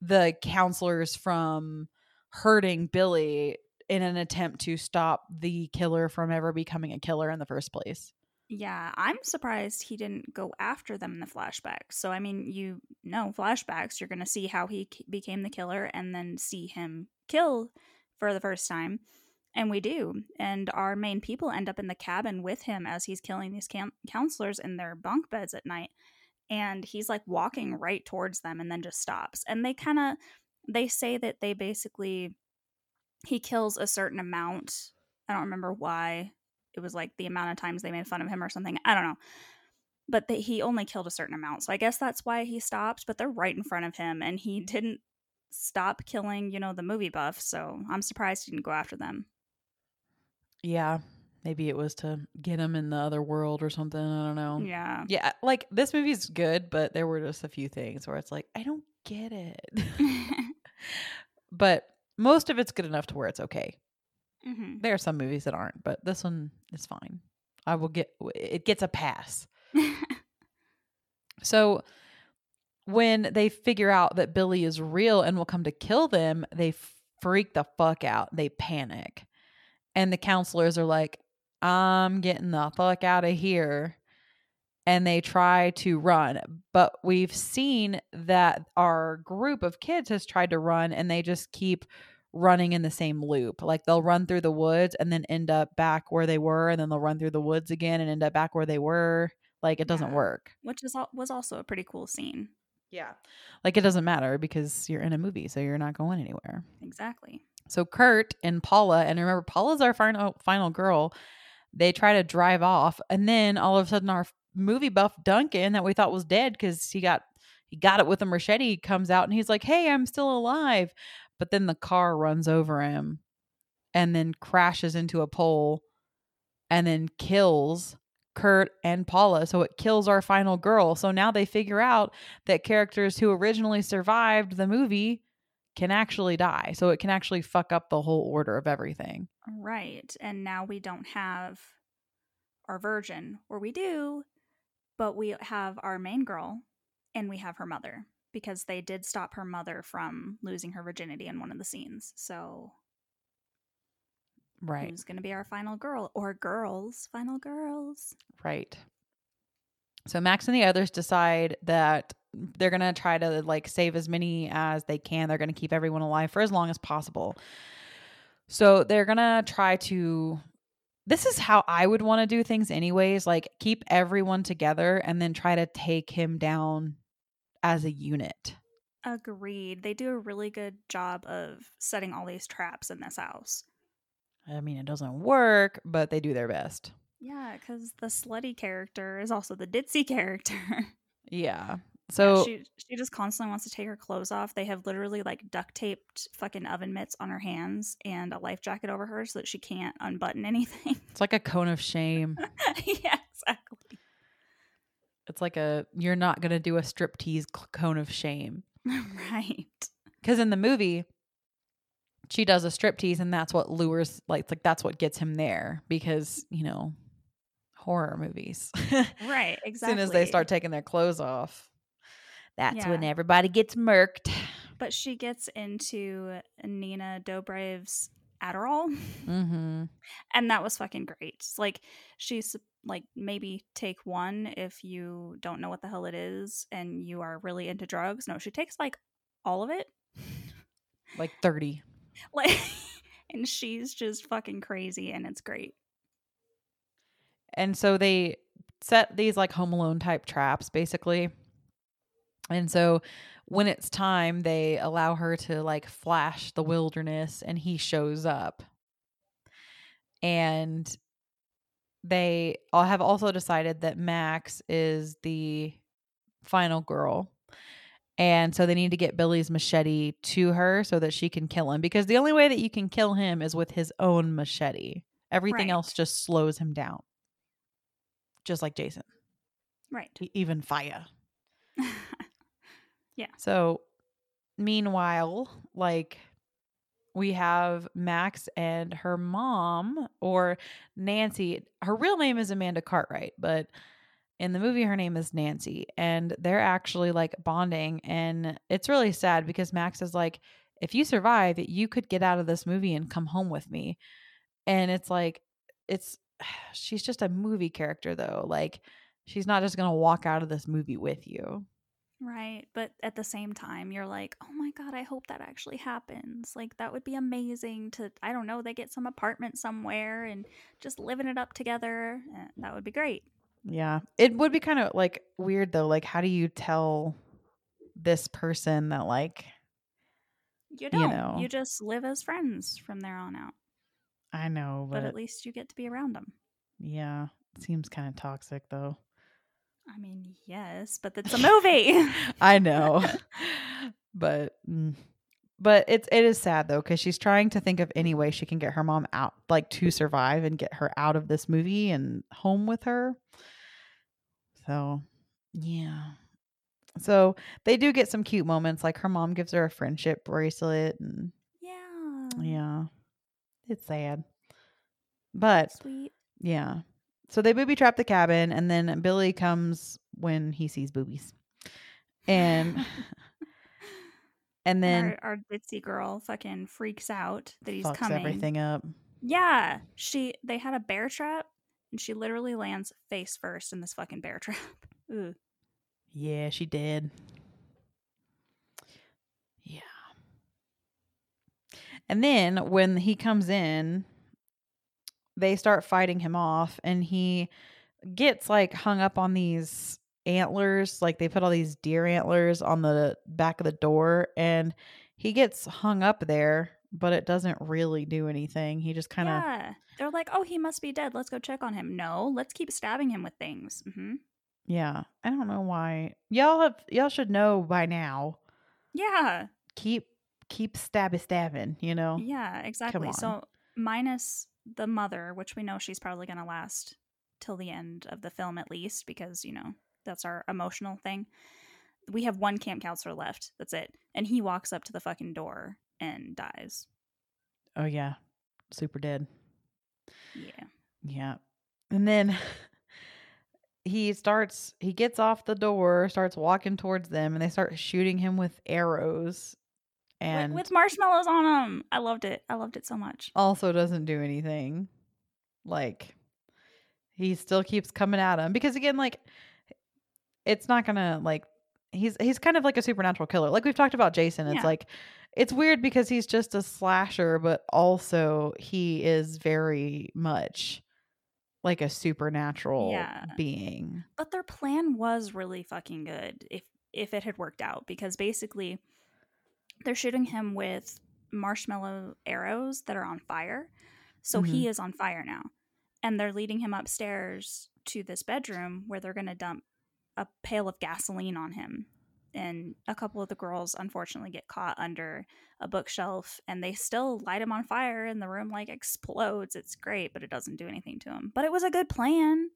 Speaker 1: the counselors from hurting Billy in an attempt to stop the killer from ever becoming a killer in the first place.
Speaker 2: Yeah, I'm surprised he didn't go after them in the flashbacks. So, I mean, you know, flashbacks, you're going to see how he became the killer and then see him kill for the first time. And we do. And our main people end up in the cabin with him as he's killing these cam- counselors in their bunk beds at night. And he's like walking right towards them and then just stops. And they kind of they say that they basically he kills a certain amount. I don't remember why it was like the amount of times they made fun of him or something. I don't know. But he only killed a certain amount. So I guess that's why he stopped, but they're right in front of him and he didn't stop killing, you know, the movie buff. So I'm surprised he didn't go after them.
Speaker 1: Yeah. Maybe it was to get him in the other world or something. I don't know.
Speaker 2: Yeah.
Speaker 1: Yeah, uh, like this movie's good, but there were just a few things where it's like, I don't get it. *laughs* *laughs* but most of it's good enough to where it's okay.
Speaker 2: hmm
Speaker 1: There are some movies that aren't, but this one is fine. I will get it gets a pass. *laughs* So when they figure out that Billy is real and will come to kill them, they freak the fuck out. They panic. And the counselors are like, I'm getting the fuck out of here. And they try to run. But we've seen that our group of kids has tried to run and they just keep running in the same loop. Like they'll run through the woods and then end up back where they were. And then they'll run through the woods again and end up back where they were. Like it doesn't
Speaker 2: Yeah.
Speaker 1: work.
Speaker 2: Which is was also a pretty cool scene.
Speaker 1: Yeah. Like it doesn't matter because you're in a movie, so you're not going anywhere.
Speaker 2: Exactly.
Speaker 1: So Kurt and Paula, and remember Paula's our final final girl. They try to drive off, and then all of a sudden, our movie buff Duncan that we thought was dead because he got he got it with a machete comes out, and he's like, "Hey, I'm still alive," but then the car runs over him, and then crashes into a pole, and then kills Kurt and Paula. So it kills our final girl. So now they figure out that characters who originally survived the movie can actually die. So it can actually fuck up the whole order of everything.
Speaker 2: Right. And now we don't have our virgin, or we do, but we have our main girl and we have her mother because they did stop her mother from losing her virginity in one of the scenes. So
Speaker 1: Right.
Speaker 2: who's going to be our final girl or girls? Final girls.
Speaker 1: Right. So Max and the others decide that they're going to try to like save as many as they can. They're going to keep everyone alive for as long as possible. So they're going to try to this is how I would want to do things anyways, like keep everyone together and then try to take him down as a unit.
Speaker 2: Agreed. They do a really good job of setting all these traps in this house.
Speaker 1: I mean, it doesn't work, but they do their best.
Speaker 2: Yeah, because the slutty character is also the ditzy *laughs* character.
Speaker 1: Yeah.
Speaker 2: Yeah,
Speaker 1: So
Speaker 2: she she just constantly wants to take her clothes off. They have literally like duct taped fucking oven mitts on her hands and a life jacket over her so that she can't unbutton anything. *laughs*
Speaker 1: it's like a cone of shame. *laughs*
Speaker 2: yeah, exactly.
Speaker 1: It's like a you're not going to do a striptease cone of shame. *laughs*
Speaker 2: right.
Speaker 1: Because in the movie, she does a striptease, and that's what lures, like, like that's what gets him there. Because you know, horror movies.
Speaker 2: Right. Exactly.
Speaker 1: as soon as they start taking their clothes off, that's
Speaker 2: Yeah.
Speaker 1: when everybody gets murked.
Speaker 2: But she gets into Nina Dobrev's Adderall.
Speaker 1: Mm-hmm.
Speaker 2: and that was fucking great. Like she's like maybe take one if you don't know what the hell it is and you are really into drugs. No, she takes like all of it.
Speaker 1: Like thirty. *laughs*
Speaker 2: Like and she's just fucking crazy and it's great.
Speaker 1: And so they set these like home alone type traps basically. And so when it's time, they allow her to like flash the wilderness and he shows up. And they all have also decided that Max is the final girl. And so they need to get Billy's machete to her so that she can kill him because the only way that you can kill him is with his own machete. Everything
Speaker 2: Right.
Speaker 1: else just slows him down. Just like Jason,
Speaker 2: Right.
Speaker 1: even fire. *laughs*
Speaker 2: yeah.
Speaker 1: So, meanwhile, like we have Max and her mom or Nancy. Her real name is Amanda Cartwright, but in the movie her name is Nancy and they're actually like bonding and it's really sad because Max is like if you survive, you could get out of this movie and come home with me. And it's like it's *sighs* she's just a movie character though. Like she's not just going to walk out of this movie with you.
Speaker 2: Right. But at the same time, you're like, oh my God, I hope that actually happens. Like, that would be amazing to, I don't know, they get some apartment somewhere and just living it up together. Eh, That would be great.
Speaker 1: Yeah. It would be kind of like weird though. Like, how do you tell this person that, like,
Speaker 2: You don't. You,
Speaker 1: know.
Speaker 2: just live as friends from there on out.
Speaker 1: I know,
Speaker 2: But
Speaker 1: but,
Speaker 2: at least you get to be around them.
Speaker 1: yeah, seems kind of toxic though.
Speaker 2: I mean, yes, but it's a movie. *laughs*
Speaker 1: I know. but mm, but it's it is sad though cuz she's trying to think of any way she can get her mom out like to survive and get her out of this movie and home with her. So, yeah. So, they do get some cute moments like her mom gives her a friendship bracelet and
Speaker 2: yeah.
Speaker 1: yeah. It's sad. But
Speaker 2: Sweet.
Speaker 1: yeah. So they booby trap the cabin, and then Billy comes when he sees boobies, and *laughs* and then
Speaker 2: our, our ditzy girl fucking freaks out that he's coming.
Speaker 1: everything up.
Speaker 2: Yeah, she they had a bear trap, and she literally lands face first in this fucking bear *laughs* trap. Ooh.
Speaker 1: Yeah, she did. Yeah. And then when he comes in, they start fighting him off, and he gets like hung up on these antlers. Like they put all these deer antlers on the back of the door, and he gets hung up there, but it doesn't really do anything. He just kind of.
Speaker 2: yeah, they're like, oh, he must be dead. Let's go check on him. No, let's keep stabbing him with things. mm-hmm.
Speaker 1: Yeah, I don't know why. Y'all have y'all should know by now.
Speaker 2: Yeah,
Speaker 1: Keep keep stabby stabbing, you know.
Speaker 2: yeah, exactly. So minus the mother, which we know she's probably gonna last till the end of the film at least, because you know that's our emotional thing. We have one camp counselor left. That's it, and he walks up to the fucking door and dies.
Speaker 1: Oh yeah. Super dead.
Speaker 2: Yeah.
Speaker 1: Yeah. And then *laughs* he starts he gets off the door, starts walking towards them and they start shooting him with arrows and
Speaker 2: with marshmallows on them. I loved it. I loved it so much.
Speaker 1: also doesn't do anything. Like he still keeps coming at him because again like it's not going to like he's he's kind of like a supernatural killer. Like we've talked about Jason. It's
Speaker 2: Yeah.
Speaker 1: like it's weird because he's just a slasher but also he is very much like a supernatural
Speaker 2: Yeah.
Speaker 1: being.
Speaker 2: But their plan was really fucking good if if it had worked out because basically they're shooting him with marshmallow arrows that are on fire. So he mm-hmm. is on fire now. And they're leading him upstairs to this bedroom where they're going to dump a pail of gasoline on him. And a couple of the girls unfortunately get caught under a bookshelf and they still light him on fire and the room like explodes. It's great, but it doesn't do anything to him. But it was a good plan.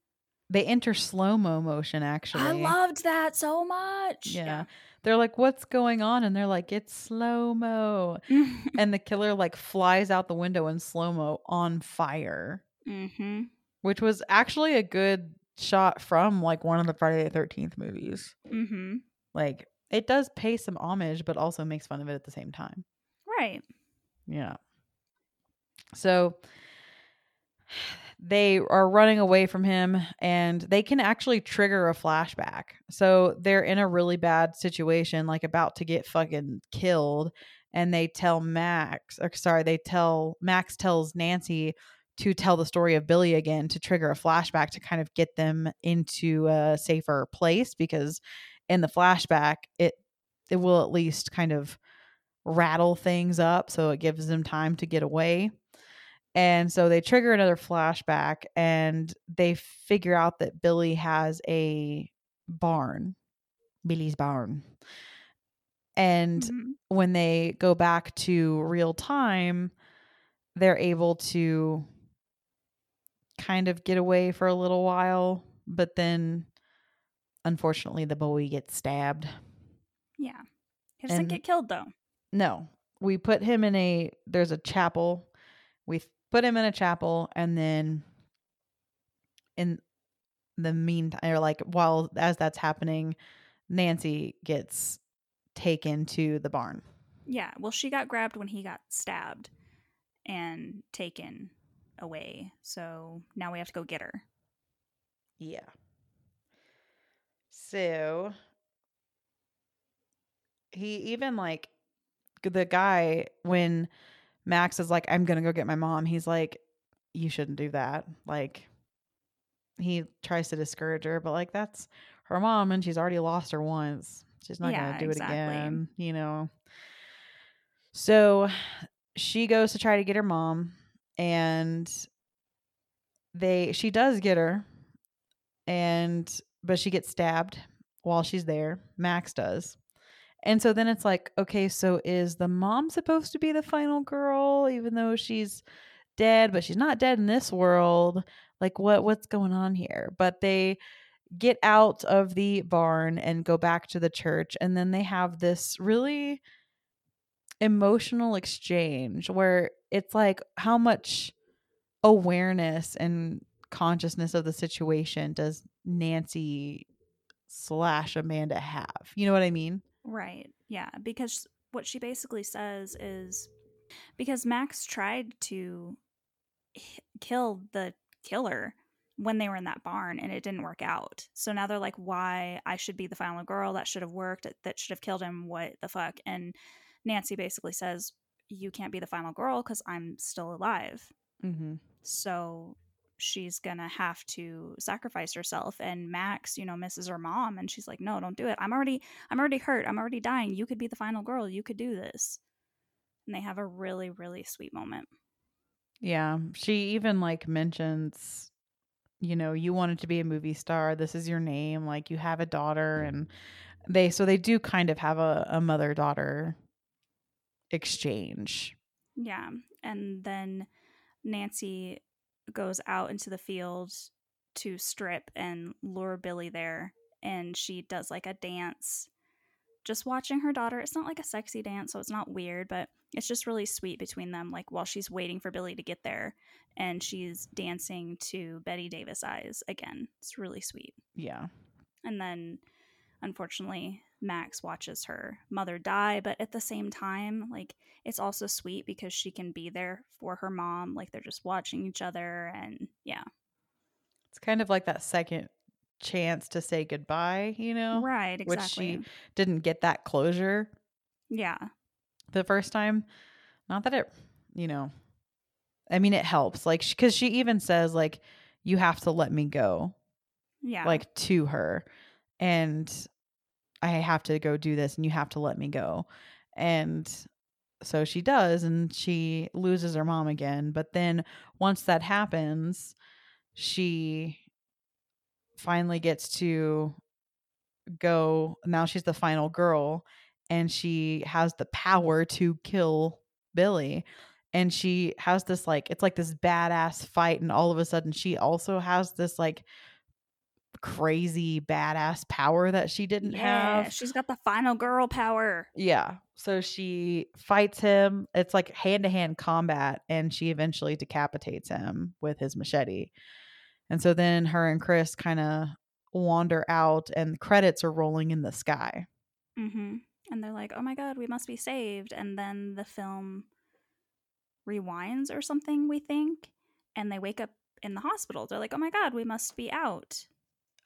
Speaker 1: They enter slow-mo motion actually.
Speaker 2: I loved that so much.
Speaker 1: Yeah. They're like, what's going on? And they're like, it's slow mo. *laughs* And the killer like flies out the window in slow mo on fire,
Speaker 2: mm-hmm.
Speaker 1: which was actually a good shot from like one of the Friday the 13th movies.
Speaker 2: Mm-hmm.
Speaker 1: Like, it does pay some homage, but also makes fun of it at the same time.
Speaker 2: Right.
Speaker 1: Yeah. So they are running away from him and they can actually trigger a flashback. So they're in a really bad situation, like about to get fucking killed. And they tell Max, or sorry, they tell Max tells Nancy to tell the story of Billy again to trigger a flashback to kind of get them into a safer place because in the flashback, it it will at least kind of rattle things up so it gives them time to get away. And so they trigger another flashback and they figure out that Billy has a barn, Billy's barn. And
Speaker 2: Mhm.
Speaker 1: when they go back to real time, they're able to kind of get away for a little while, but then unfortunately the boy gets stabbed.
Speaker 2: Yeah. He doesn't
Speaker 1: And-
Speaker 2: get killed though.
Speaker 1: No, we put him in a there's a chapel. We put him in a chapel and then in the meantime or like while as that's happening, Nancy gets taken to the barn.
Speaker 2: Yeah. Well, she got grabbed when he got stabbed and taken away. So now we have to go get her.
Speaker 1: Yeah. So he even like the guy when Max is like, I'm gonna go get my mom, he's like, You shouldn't do that. Like he tries to discourage her, but like that's her mom and she's already lost her once. She's not
Speaker 2: Yeah,
Speaker 1: gonna do
Speaker 2: exactly.
Speaker 1: it again, you know. So she goes to try to get her mom and they she does get her and but she gets stabbed while she's there. Max does. And so then it's like, okay, so is the mom supposed to be the final girl even though she's dead, but she's not dead in this world? Like what what's going on here? But they get out of the barn and go back to the church and then they have this really emotional exchange where it's like how much awareness and consciousness of the situation does Nancy slash Amanda have? You know what I mean?
Speaker 2: Right. Yeah. Because what she basically says is because Max tried to h- kill the killer when they were in that barn and it didn't work out. So now they're like, why I should be the final girl. That should have worked. That- should have killed him. What the fuck? And Nancy basically says, you can't be the final girl because I'm still alive.
Speaker 1: Mm-hmm.
Speaker 2: So she's gonna have to sacrifice herself and max you know misses her mom and she's like no don't do it i'm already i'm already hurt i'm already dying you could be the final girl you could do this and they have a really really sweet moment
Speaker 1: Yeah. She even like mentions, you know, you wanted to be a movie star. This is your name. Like you have a daughter and they so they do kind of have a, a mother daughter exchange.
Speaker 2: yeah and then nancy goes out into the field to strip and lure billy there and she does like a dance. Just watching her daughter it's not like a sexy dance so it's not weird but it's just really sweet between them like while she's waiting for billy to get there and she's dancing to Bette Davis Eyes again. It's really sweet.
Speaker 1: Yeah.
Speaker 2: and then unfortunately max watches her mother die but at the same time like it's also sweet because she can be there for her mom like they're just watching each other and yeah
Speaker 1: It's kind of like that second chance to say goodbye, you know?
Speaker 2: right
Speaker 1: which
Speaker 2: exactly
Speaker 1: she- Didn't get that closure
Speaker 2: yeah
Speaker 1: the first time. Not that it, you know, I mean, it helps. Like, because she even says, like, you have to let me go,
Speaker 2: yeah
Speaker 1: like, to her. And I have to go do this, and you have to let me go. And so she does, and she loses her mom again. But then once that happens, she finally gets to go. Now she's the final girl, and she has the power to kill Billy. And she has this, like, it's like this badass fight. And all of a sudden, she also has this, like, crazy badass power that she didn't
Speaker 2: yeah
Speaker 1: have.
Speaker 2: she's got the final girl power
Speaker 1: Yeah. So she fights him. It's like hand to hand combat, and she eventually decapitates him with his machete. And so then her and Chris kind of wander out, and credits are rolling in the sky.
Speaker 2: Mm-hmm. And they're like, oh my God, we must be saved. And then the film rewinds or something, we think. And they wake up in the hospital. They're like, oh my God, we must be out.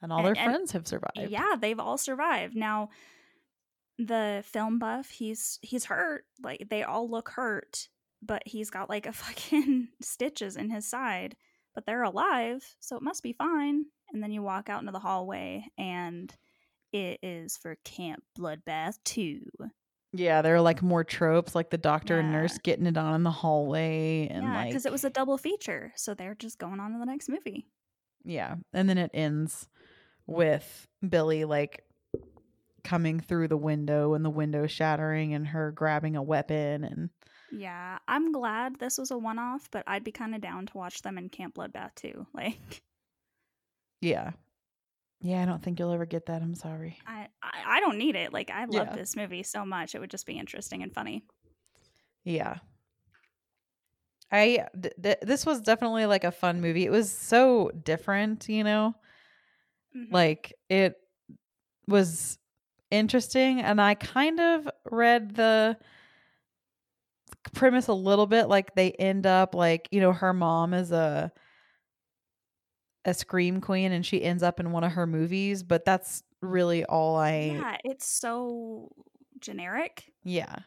Speaker 1: And all
Speaker 2: And-
Speaker 1: their
Speaker 2: and-
Speaker 1: friends have survived.
Speaker 2: Yeah, they've all survived. Now, the film buff, he's he's hurt. Like they all look hurt, but he's got like a *laughs* fucking stitches in his side. But they're alive, so it must be fine. And then you walk out into the hallway, and it is for Camp Bloodbath Two.
Speaker 1: Yeah, there are like more tropes, like the doctor and nurse getting it on in the hallway, and
Speaker 2: yeah,
Speaker 1: like
Speaker 2: because it was a double feature, so they're just going on to the next movie.
Speaker 1: Yeah. And then it ends with Billy like coming through the window and the window shattering and her grabbing a weapon and
Speaker 2: Yeah, I'm glad this was a one-off, but I'd be kind of down to watch them in Camp Bloodbath too. *laughs* Like.
Speaker 1: yeah. Yeah, I don't think you'll ever get that. I'm sorry.
Speaker 2: I, I I don't need it. Like I love
Speaker 1: Yeah.
Speaker 2: this movie so much. It would just be interesting and funny.
Speaker 1: Yeah. I th- th- this was definitely like a fun movie. It was so different, you know?
Speaker 2: Mhm.
Speaker 1: Like it was interesting and I kind of read the premise a little bit like they end up like you know her mom is a a scream queen and she ends up in one of her movies but that's really all i
Speaker 2: yeah, it's so generic.
Speaker 1: yeah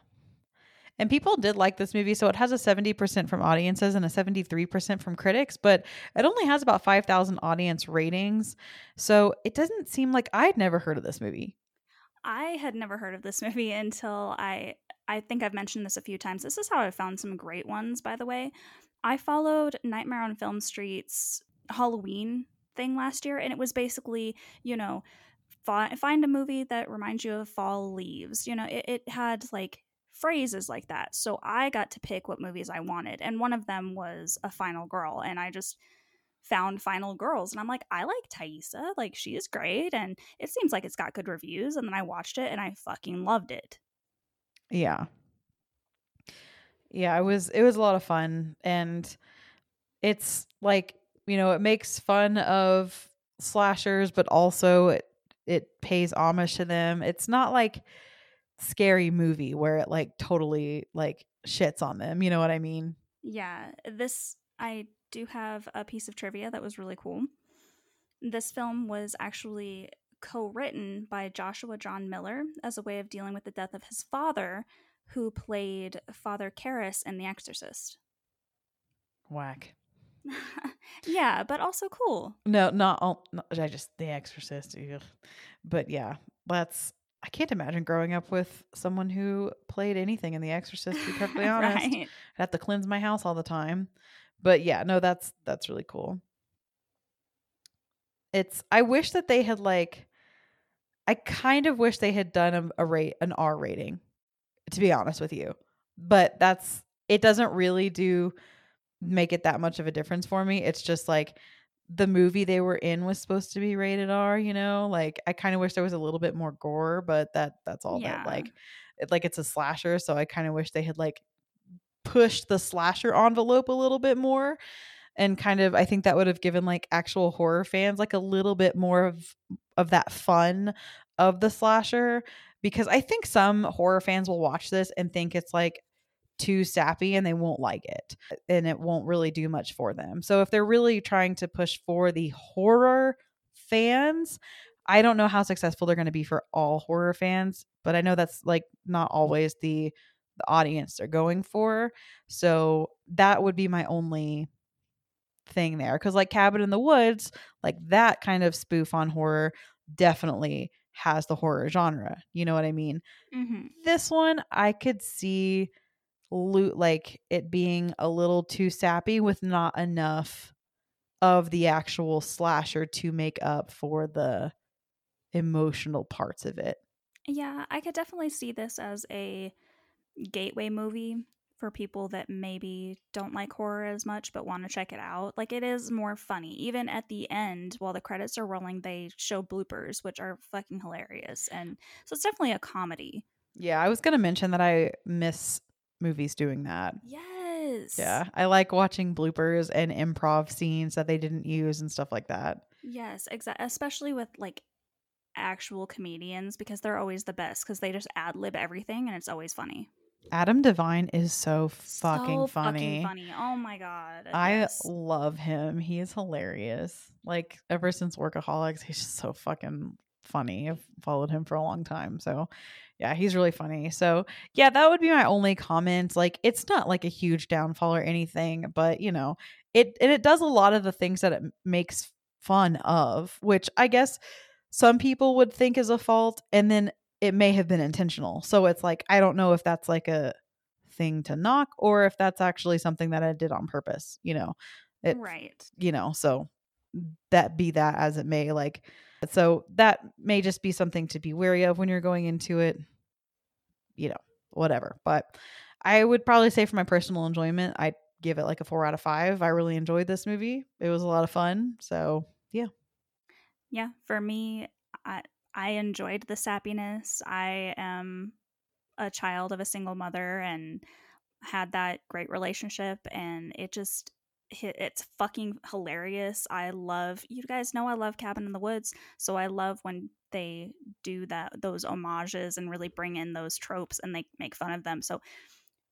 Speaker 1: and people did like this movie so it has a 70% from audiences and a 73% from critics but it only has about 5000 audience ratings so it doesn't seem like i'd never heard of this movie
Speaker 2: I had never heard of this movie until I I think I've mentioned this a few times. This is how I found some great ones, by the way. I followed Nightmare on Film Street's Halloween thing last year, and it was basically, you know, find a movie that reminds you of fall leaves. You know, it, it had like phrases like that. So I got to pick what movies I wanted, and one of them was A Final Girl, and I just found Final Girls, and I'm like, I like Taissa, like she is great, and it seems like it's got good reviews. And then I watched it, and I fucking loved it.
Speaker 1: Yeah. Yeah, it was it was a lot of fun and it's like, you know, it makes fun of slashers but also it it pays homage to them. It's not like scary movie where it like totally like shits on them, you know what I mean?
Speaker 2: Yeah, this I do have a piece of trivia that was really cool. This film was actually co-written by Joshua John Miller as a way of dealing with the death of his father, who played Father Karras in The Exorcist.
Speaker 1: Whack. *laughs*
Speaker 2: yeah, but also cool.
Speaker 1: No, not all not, I just The Exorcist. ugh. But yeah, that's I can't imagine growing up with someone who played anything in The Exorcist, to be *laughs* perfectly honest.
Speaker 2: right.
Speaker 1: I'd have to cleanse my house all the time. But yeah, no, that's that's really cool. It's I wish that they had like I kind of wish they had done a, a rate an R rating, to be honest with you. But that's it doesn't really do make it that much of a difference for me. It's just like the movie they were in was supposed to be rated R, you know? Like I kind of wish there was a little bit more gore, but that that's all
Speaker 2: Yeah.
Speaker 1: that like it, like it's a slasher, so I kind of wish they had like pushed the slasher envelope a little bit more and kind of I think that would have given like actual horror fans like a little bit more of of that fun of the slasher because I think some horror fans will watch this and think it's like too sappy and they won't like it and it won't really do much for them. So if they're really trying to push for the horror fans, I don't know how successful they're going to be for all horror fans, but I know that's like not always the the audience they're going for. So that would be my only thing there cuz like Cabin in the Woods, like that kind of spoof on horror definitely has the horror genre. You know what I mean?
Speaker 2: hmm
Speaker 1: This one I could see loot like it being a little too sappy with not enough of the actual slasher to make up for the emotional parts of it.
Speaker 2: Yeah, I could definitely see this as a gateway movie for people that maybe don't like horror as much but want to check it out. Like it is more funny. Even at the end, while the credits are rolling, they show bloopers, which are fucking hilarious. And so it's definitely a comedy.
Speaker 1: Yeah, I was going to mention that I miss movies doing that.
Speaker 2: Yes.
Speaker 1: Yeah, I like watching bloopers and improv scenes that they didn't use and stuff like that.
Speaker 2: Yes, exactly. Especially with like actual comedians because they're always the best because they just ad lib everything and it's always funny.
Speaker 1: Adam DeVine is so fucking
Speaker 2: so
Speaker 1: funny.
Speaker 2: Fucking funny. Oh my god.
Speaker 1: I
Speaker 2: yes.
Speaker 1: love him. He is hilarious. Like ever since Workaholics, he's just so fucking funny. I've followed him for a long time. So yeah, he's really funny. So yeah, that would be my only comment. Like it's not like a huge downfall or anything, but you know, it and it does a lot of the things that it makes fun of, which I guess some people would think is a fault and then it may have been intentional. So it's like I don't know if that's like a thing to knock or if that's actually something that I did on purpose, you know. It
Speaker 2: right.
Speaker 1: you know, so that be that as it may like so that may just be something to be wary of when you're going into it. You know, whatever. But I would probably say for my personal enjoyment, I'd give it like a 4 out of 5. I really enjoyed this movie. It was a lot of fun. So,
Speaker 2: Yeah, Yeah. for me, I I enjoyed the sappiness. I am a child of a single mother and had that great relationship, and it just it's fucking hilarious. I love you guys know I love Cabin in the Woods, so I love when they do that those homages and really bring in those tropes and they make fun of them. So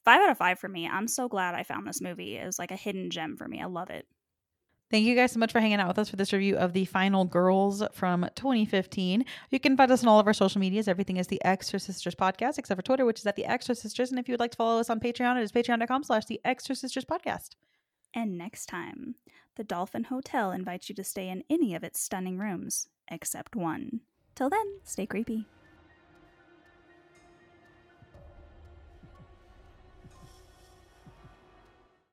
Speaker 2: five out of five for me. I'm so glad I found this movie. It was like a hidden gem for me. I love it.
Speaker 1: Thank you guys so much for hanging out with us for this review of The Final Girls from 2015. You can find us on all of our social medias. Everything is the Extra Sisters Podcast, except for Twitter, which is at the Extra Sisters. And if you would like to follow us on Patreon, it is patreon.com slash the Extra Sisters Podcast.
Speaker 2: And next time, the Dolphin Hotel invites you to stay in any of its stunning rooms, except one. Till then, stay creepy.